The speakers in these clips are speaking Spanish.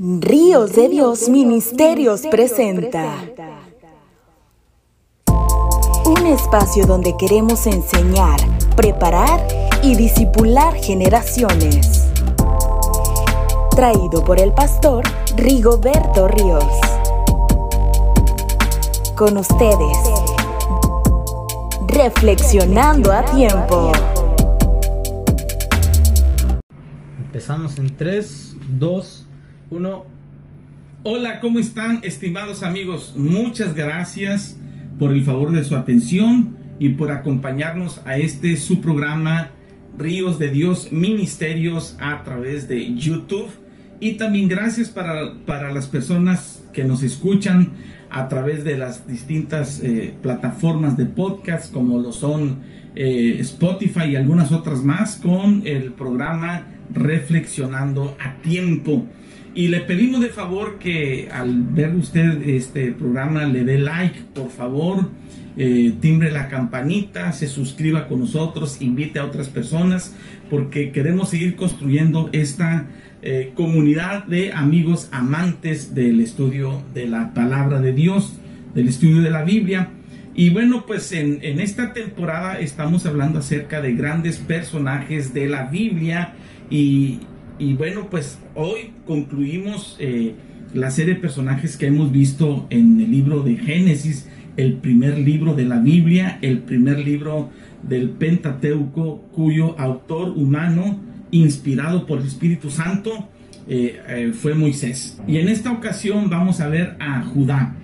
Ríos de Dios Ministerios presenta un espacio donde queremos enseñar, preparar y disipular generaciones. Traído por el pastor Rigoberto Ríos. Con ustedes, reflexionando a tiempo. Empezamos en 3, 2, 1. Hola, ¿cómo están estimados amigos? Muchas gracias por el favor de su atención y por acompañarnos a este su programa Ríos de Dios Ministerios a través de YouTube. Y también gracias para, para las personas que nos escuchan a través de las distintas eh, plataformas de podcast como lo son eh, Spotify y algunas otras más con el programa Reflexionando a Tiempo. Y le pedimos de favor que al ver usted este programa le dé like, por favor, eh, timbre la campanita, se suscriba con nosotros, invite a otras personas, porque queremos seguir construyendo esta eh, comunidad de amigos amantes del estudio de la palabra de Dios, del estudio de la Biblia. Y bueno, pues en, en esta temporada estamos hablando acerca de grandes personajes de la Biblia y, y bueno, pues hoy concluimos eh, la serie de personajes que hemos visto en el libro de Génesis, el primer libro de la Biblia, el primer libro del Pentateuco, cuyo autor humano, inspirado por el Espíritu Santo, eh, eh, fue Moisés. Y en esta ocasión vamos a ver a Judá.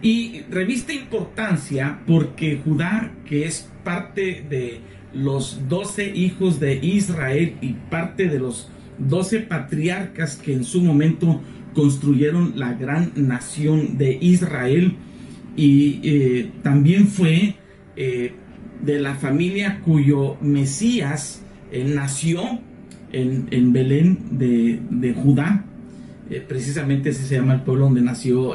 Y revista importancia porque Judá, que es parte de los doce hijos de Israel y parte de los doce patriarcas que en su momento construyeron la gran nación de Israel y eh, también fue eh, de la familia cuyo Mesías eh, nació en, Belén de, Judá. precisamente ese se llama el pueblo donde nació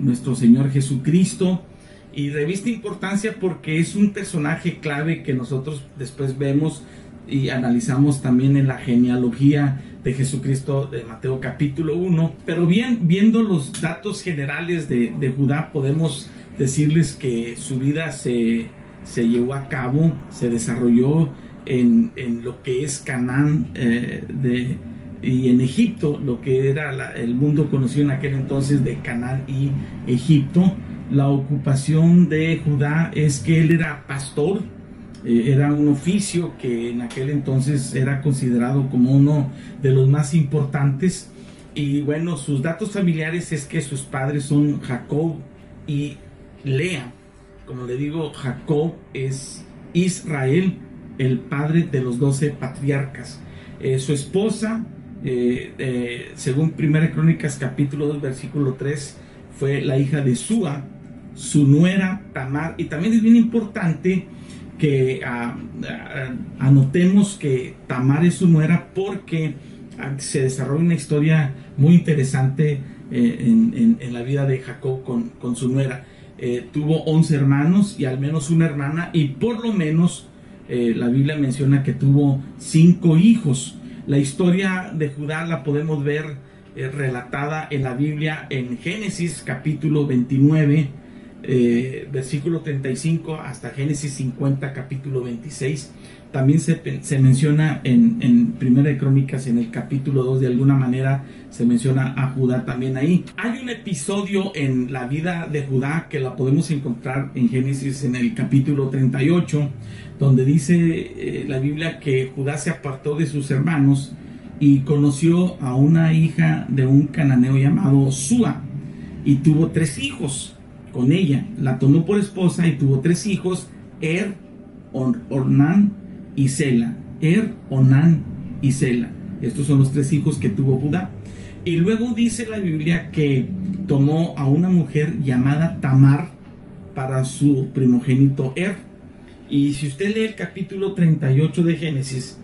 nuestro Señor Jesucristo. Y revista importancia porque es un personaje clave que nosotros después vemos y analizamos también en la genealogía de Jesucristo de Mateo capítulo 1. Pero bien, viendo los datos generales de, Judá, podemos decirles que su vida se, llevó a cabo, se desarrolló en, lo que es Canaán eh, y en Egipto, lo que era el mundo conocido en aquel entonces de Canaán y Egipto. La ocupación de Judá es que él era pastor, eh, era un oficio que en aquel entonces era considerado como uno de los más importantes. Y bueno, sus datos familiares es que sus padres son Jacob y Lea. Como le digo, Jacob es Israel, el padre de los doce patriarcas. Eh, su esposa, eh, según 1 Crónicas capítulo 2, versículo 3, fue la hija de Sua, su nuera Tamar. Y también es bien importante que ah, ah, anotemos que Tamar es su nuera porque ah, se desarrolla una historia muy interesante eh, en, la vida de Jacob con, su nuera. Eh, tuvo 11 hermanos y al menos una hermana y por lo menos eh, la Biblia menciona que tuvo cinco hijos. La historia de Judá la podemos ver relatada en la Biblia en Génesis capítulo 29 eh, versículo 35 hasta Génesis 50, capítulo 26. También se, menciona en, en, Primera de Crónicas, en el capítulo 2, de alguna manera se menciona a Judá también ahí. Hay un episodio en la vida de Judá que la podemos encontrar en Génesis en el capítulo 38, donde dice eh, la Biblia que Judá se apartó de sus hermanos y conoció a una hija de un cananeo llamado Sua y tuvo tres hijos con ella. La tomó por esposa y tuvo tres hijos, Er, Ornán y Sela. Er, Onán y Sela. Estos son los tres hijos que tuvo Judá. Y luego dice la Biblia que tomó a una mujer llamada Tamar para su primogénito Er. Y si usted lee el capítulo 38 de Génesis,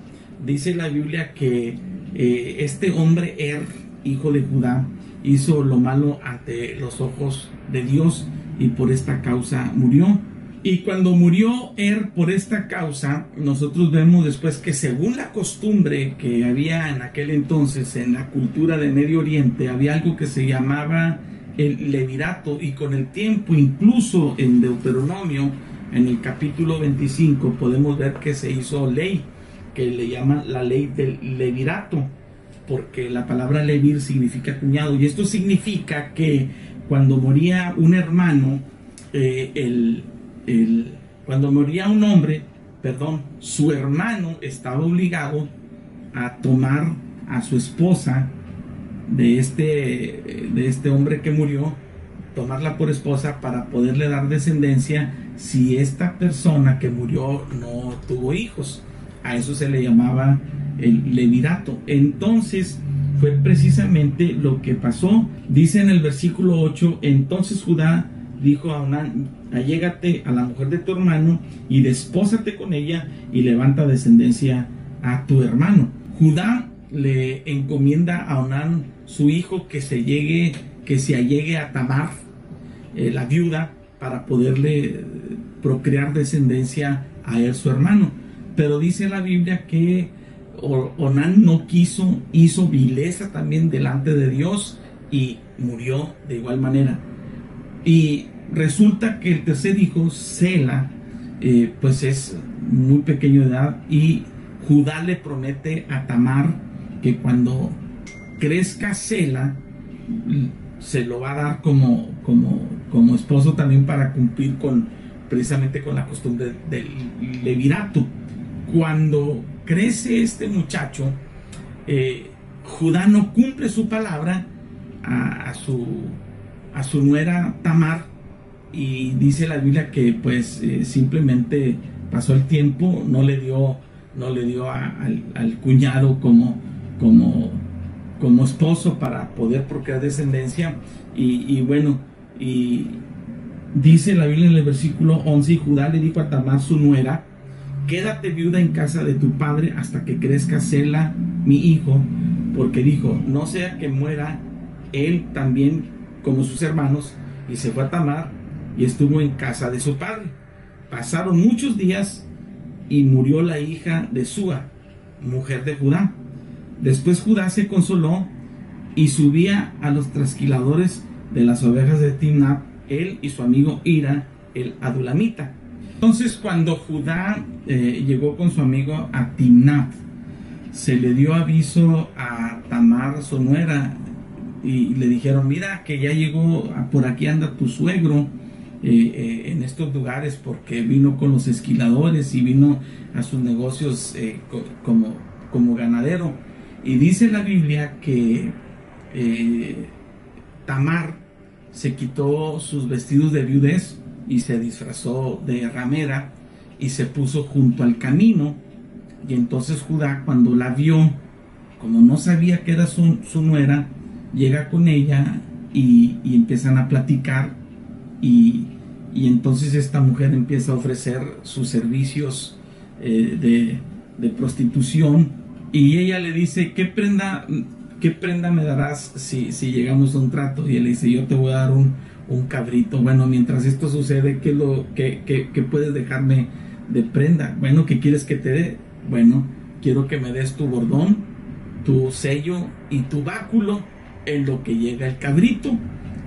dice la Biblia que eh, este hombre Er, hijo de Judá, hizo lo malo ante los ojos de Dios y por esta causa murió. Y cuando murió Er por esta causa, nosotros vemos después que según la costumbre que había en aquel entonces en la cultura de Medio Oriente, había algo que se llamaba el levirato y con el tiempo, incluso en Deuteronomio, en el capítulo 25, podemos ver que se hizo ley, que le llaman la ley del levirato, porque la palabra levir significa cuñado y esto significa que cuando moría un hermano, eh, el cuando moría un hombre, perdón, su hermano estaba obligado a tomar a su esposa de este, de este hombre que murió, tomarla por esposa para poderle dar descendencia si esta persona que murió no tuvo hijos. A eso se le llamaba el levirato. Entonces fue precisamente lo que pasó. Dice en el versículo 8, entonces Judá dijo a Onán, allégate a la mujer de tu hermano y despósate con ella y levanta descendencia a tu hermano. Judá le encomienda a Onán su hijo que se llegue, que se allegue a Tamar, eh, la viuda, para poderle procrear descendencia a él su hermano. Pero dice la Biblia que Onán no quiso, hizo vileza también delante de Dios y murió de igual manera. Y resulta que el tercer hijo, Sela, eh, pues es muy pequeño de edad y Judá le promete a Tamar que cuando crezca Sela se lo va a dar como, como, como esposo también para cumplir con precisamente con la costumbre del levirato. Cuando crece este muchacho, eh, Judá no cumple su palabra a, su, a su nuera Tamar y dice la Biblia que pues eh, simplemente pasó el tiempo, no le dio, no le dio al, cuñado como, como, como esposo para poder procrear descendencia. Y, bueno, y dice la Biblia en el versículo 11, y Judá le dijo a Tamar su nuera, quédate viuda en casa de tu padre hasta que crezca Sela, mi hijo, porque dijo, no sea que muera él también como sus hermanos, y se fue a Tamar y estuvo en casa de su padre. Pasaron muchos días y murió la hija de Sua, mujer de Judá. Después Judá se consoló y subía a los trasquiladores de las ovejas de Timnat, él y su amigo Ira, el adulamita. Entonces cuando Judá eh, llegó con su amigo a Timnat, se le dio aviso a Tamar, su nuera, y le dijeron, mira que ya llegó, por aquí anda tu suegro, eh, eh, en estos lugares porque vino con los esquiladores y vino a sus negocios como, como ganadero. Y dice la Biblia que Tamar se quitó sus vestidos de viudez y se disfrazó de ramera y se puso junto al camino. Y entonces Judá cuando la vio, como no sabía que era su, nuera, llega con ella y, y empiezan a platicar y, entonces esta mujer empieza a ofrecer sus servicios eh, de, prostitución y ella le dice, ¿qué prenda, qué prenda me darás si, si llegamos a un trato? Y él le dice, yo te voy a dar un, cabrito. Bueno, mientras esto sucede, ¿qué, lo, qué, qué puedes dejarme de prenda? Bueno, ¿qué quieres que te dé? Bueno, quiero que me des tu bordón, tu sello y tu báculo en lo que llega el cabrito.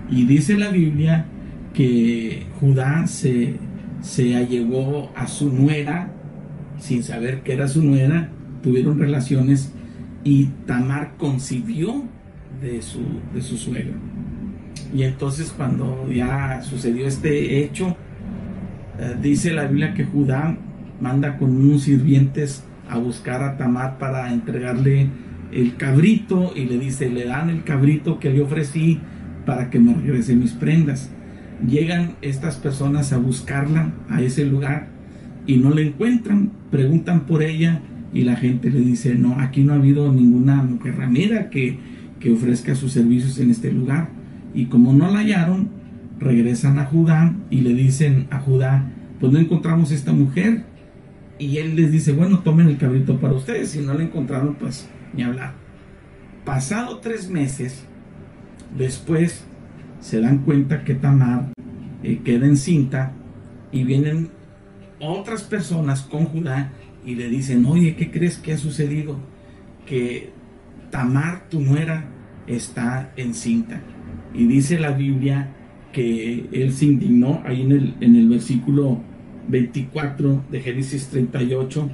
Y dice la Biblia que Judá se, se allegó a su nuera sin saber que era su nuera, tuvieron relaciones y Tamar concibió de su, de su suegro. Y entonces cuando ya sucedió este hecho, eh, dice la Biblia que Judá manda con unos sirvientes a buscar a Tamar para entregarle el cabrito y le dice, le dan el cabrito que le ofrecí para que me regrese mis prendas llegan estas personas a buscarla a ese lugar y no la encuentran, preguntan por ella y la gente le dice, no, aquí no ha habido ninguna mujer ramera que, que ofrezca sus servicios en este lugar. Y como no la hallaron, regresan a Judá y le dicen a Judá, pues no encontramos esta mujer. Y él les dice, bueno, tomen el cabrito para ustedes. Si no la encontraron, pues ni hablar. Pasado tres meses, después se dan cuenta que Tamar eh, queda encinta y vienen otras personas con Judá y le dicen, oye, ¿qué crees que ha sucedido? Que Tamar, tu nuera, está encinta. Y dice la Biblia que él se indignó ahí en el, en el versículo 24 de Génesis 38.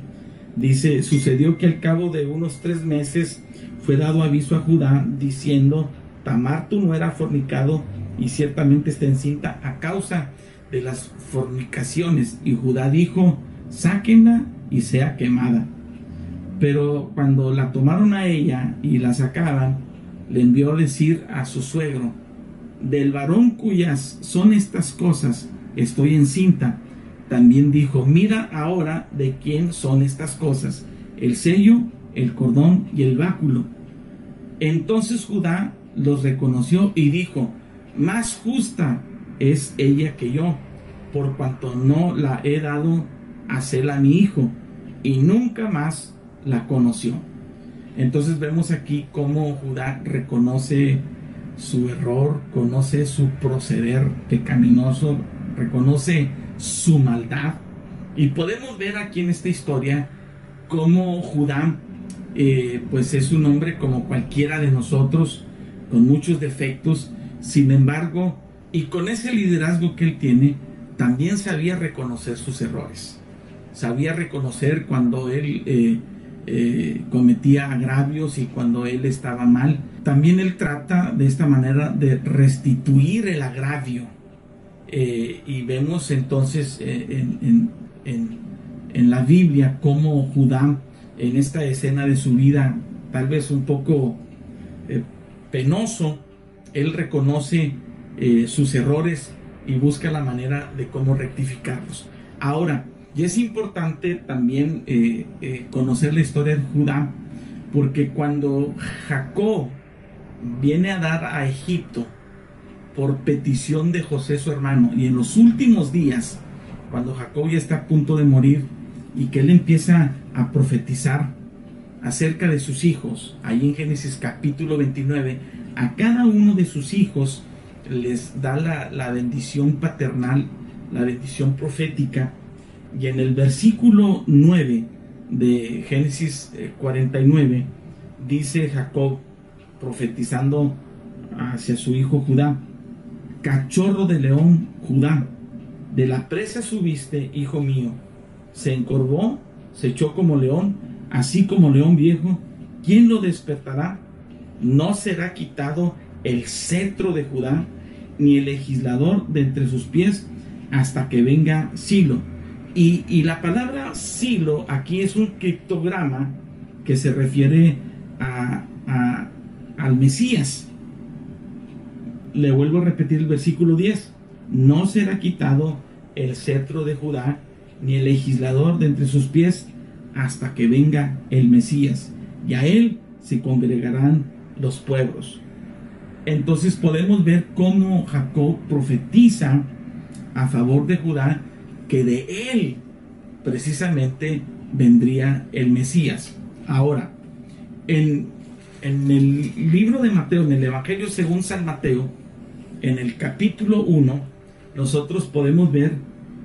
Dice, sucedió que al cabo de unos tres meses fue dado aviso a Judá diciendo, Tamar tu nuera ha fornicado y ciertamente está encinta a causa de las fornicaciones. Y Judá dijo, sáquenla y sea quemada. Pero cuando la tomaron a ella y la sacaban, le envió a decir a su suegro, del varón cuyas son estas cosas, estoy encinta. También dijo, mira ahora de quién son estas cosas, el sello, el cordón y el báculo. Entonces Judá los reconoció y dijo, más justa es ella que yo, por cuanto no la he dado a ser a mi hijo, y nunca más la conoció. Entonces vemos aquí cómo Judá reconoce su error, conoce su proceder pecaminoso, reconoce su maldad. Y podemos ver aquí en esta historia cómo Judá, eh, pues es un hombre como cualquiera de nosotros, con muchos defectos, sin embargo, y con ese liderazgo que él tiene, también sabía reconocer sus errores. Sabía reconocer cuando él eh, eh, cometía agravios y cuando él estaba mal. También él trata de esta manera de restituir el agravio. Eh, y vemos entonces en, en, la Biblia cómo Judá, en esta escena de su vida, tal vez un poco penoso, él reconoce eh, sus errores y busca la manera de cómo rectificarlos. Ahora, y es importante también eh, eh, conocer la historia de Judá, porque cuando Jacob viene a dar a Egipto por petición de José su hermano, y en los últimos días, cuando Jacob ya está a punto de morir, y que él empieza a profetizar acerca de sus hijos, ahí en Génesis capítulo 29, a cada uno de sus hijos les da la, bendición paternal, la bendición profética, y en el versículo 9 de Génesis 49 eh, dice Jacob profetizando hacia su hijo Judá, cachorro de león Judá, de la presa subiste, hijo mío, se encorvó, se echó como león, así como león viejo, ¿quién lo despertará? no será quitado el cetro de Judá, ni el legislador de entre sus pies, hasta que venga Silo. Y, la palabra Silo aquí es un criptograma que se refiere a, al Mesías. Le vuelvo a repetir el versículo 10. No será quitado el cetro de Judá, ni el legislador de entre sus pies, hasta que venga el Mesías. Y a él se congregarán los pueblos. Entonces podemos ver cómo Jacob profetiza a favor de Judá que de él precisamente vendría el Mesías. Ahora, en, en el libro de Mateo, en el Evangelio según San Mateo, en el capítulo 1, nosotros podemos ver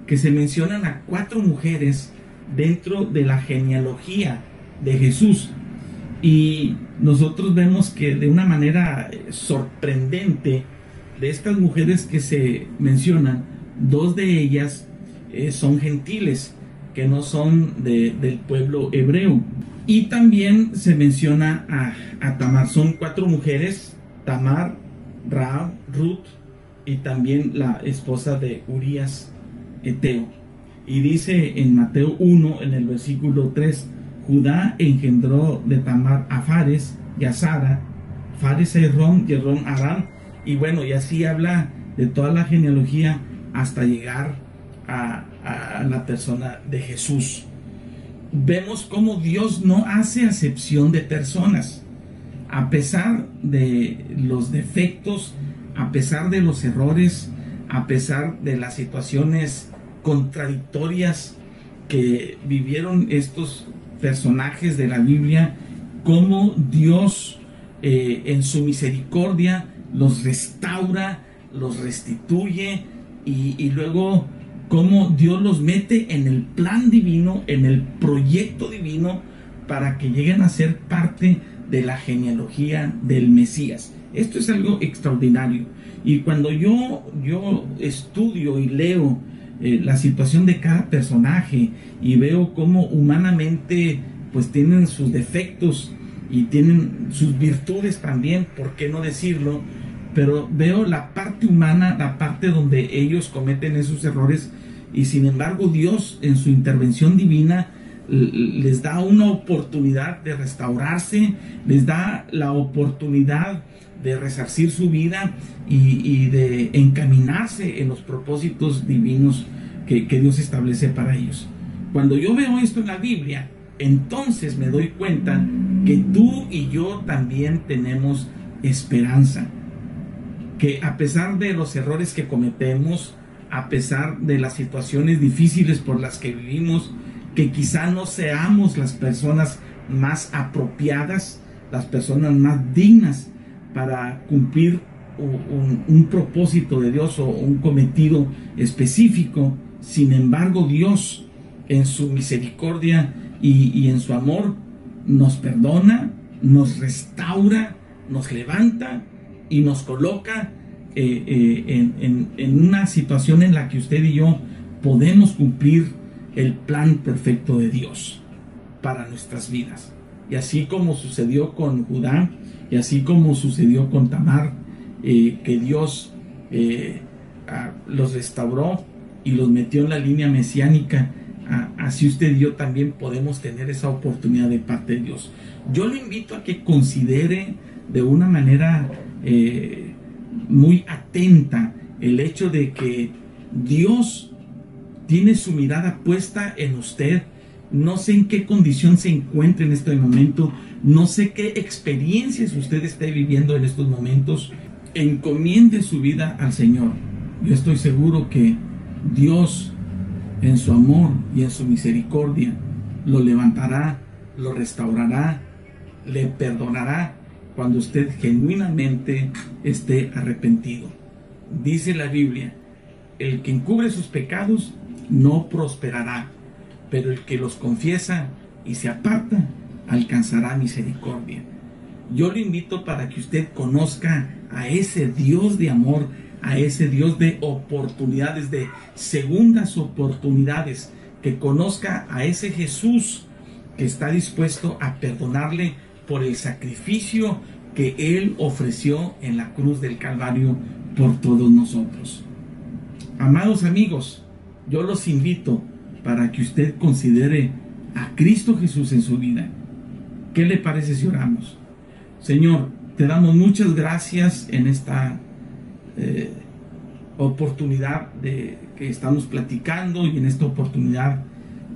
que se mencionan a cuatro mujeres dentro de la genealogía de Jesús. Y nosotros vemos que de una manera eh, sorprendente, de estas mujeres que se mencionan, dos de ellas eh, son gentiles, que no son del pueblo hebreo. Y también se menciona a, Tamar, son cuatro mujeres, Tamar, Ra, Ruth y también la esposa de Urias, Eteo. Y dice en Mateo 1, en el versículo 3, Judá engendró de Tamar a Fares y a Sara, Fares a Errón y Errón a Aram, y bueno, y así habla de toda la genealogía hasta llegar a, la persona de Jesús. Vemos cómo Dios no hace acepción de personas, a pesar de los defectos, a pesar de los errores, a pesar de las situaciones contradictorias que vivieron estos personajes de la Biblia, cómo Dios eh, en su misericordia los restaura, los restituye y, luego cómo Dios los mete en el plan divino, en el proyecto divino, para que lleguen a ser parte de la genealogía del Mesías. Esto es algo extraordinario. Y cuando yo, yo estudio y leo eh, la situación de cada personaje y veo cómo humanamente pues tienen sus defectos y tienen sus virtudes también, ¿por qué no decirlo? Pero veo la parte humana, la parte donde ellos cometen esos errores y sin embargo Dios en su intervención divina les da una oportunidad de restaurarse, les da la oportunidad de resarcir su vida y, de encaminarse en los propósitos divinos que, Dios establece para ellos. Cuando yo veo esto en la Biblia, entonces me doy cuenta que tú y yo también tenemos esperanza. Que a pesar de los errores que cometemos, a pesar de las situaciones difíciles por las que vivimos, que quizá no seamos las personas más apropiadas, las personas más dignas para cumplir un, propósito de Dios o un cometido específico. Sin embargo, Dios en su misericordia y, en su amor nos perdona, nos restaura, nos levanta y nos coloca eh, eh, en, en, una situación en la que usted y yo podemos cumplir el plan perfecto de Dios para nuestras vidas. Y así como sucedió con Judá, y así como sucedió con Tamar, eh, que Dios los restauró y los metió en la línea mesiánica, así usted y yo también podemos tener esa oportunidad de parte de Dios. Yo le invito a que considere de una manera eh, muy atenta el hecho de que Dios tiene su mirada puesta en usted. No sé en qué condición se encuentra en este momento. No sé qué experiencias usted esté viviendo en estos momentos. Encomiende su vida al Señor. Yo estoy seguro que Dios, en su amor y en su misericordia, lo levantará, lo restaurará, le perdonará cuando usted genuinamente esté arrepentido. Dice la Biblia, el que encubre sus pecados no prosperará, pero el que los confiesa y se aparta alcanzará misericordia. Yo le invito para que usted conozca a ese Dios de amor, a ese Dios de oportunidades, de segundas oportunidades, que conozca a ese Jesús que está dispuesto a perdonarle por el sacrificio que Él ofreció en la cruz del Calvario por todos nosotros. Amados amigos, yo los invito para que usted considere a Cristo Jesús en su vida. ¿Qué le parece si oramos? Señor, te damos muchas gracias en esta eh, oportunidad de que estamos platicando y en esta oportunidad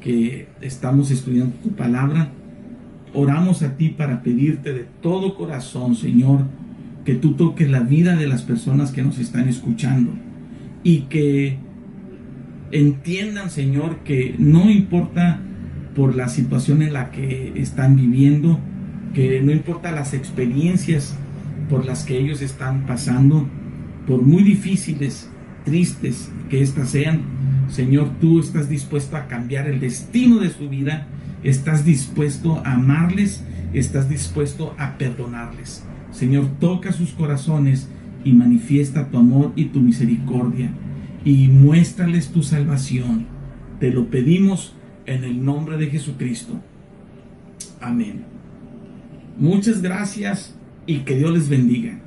que estamos estudiando tu palabra. Oramos a ti para pedirte de todo corazón, Señor, que tú toques la vida de las personas que nos están escuchando y que entiendan, Señor, que no importa por la situación en la que están viviendo, que no importa las experiencias por las que ellos están pasando, por muy difíciles, tristes que éstas sean, Señor, tú estás dispuesto a cambiar el destino de su vida, estás dispuesto a amarles, estás dispuesto a perdonarles. Señor, toca sus corazones y manifiesta tu amor y tu misericordia y muéstrales tu salvación. Te lo pedimos en el nombre de Jesucristo. Amén. Muchas gracias y que Dios les bendiga.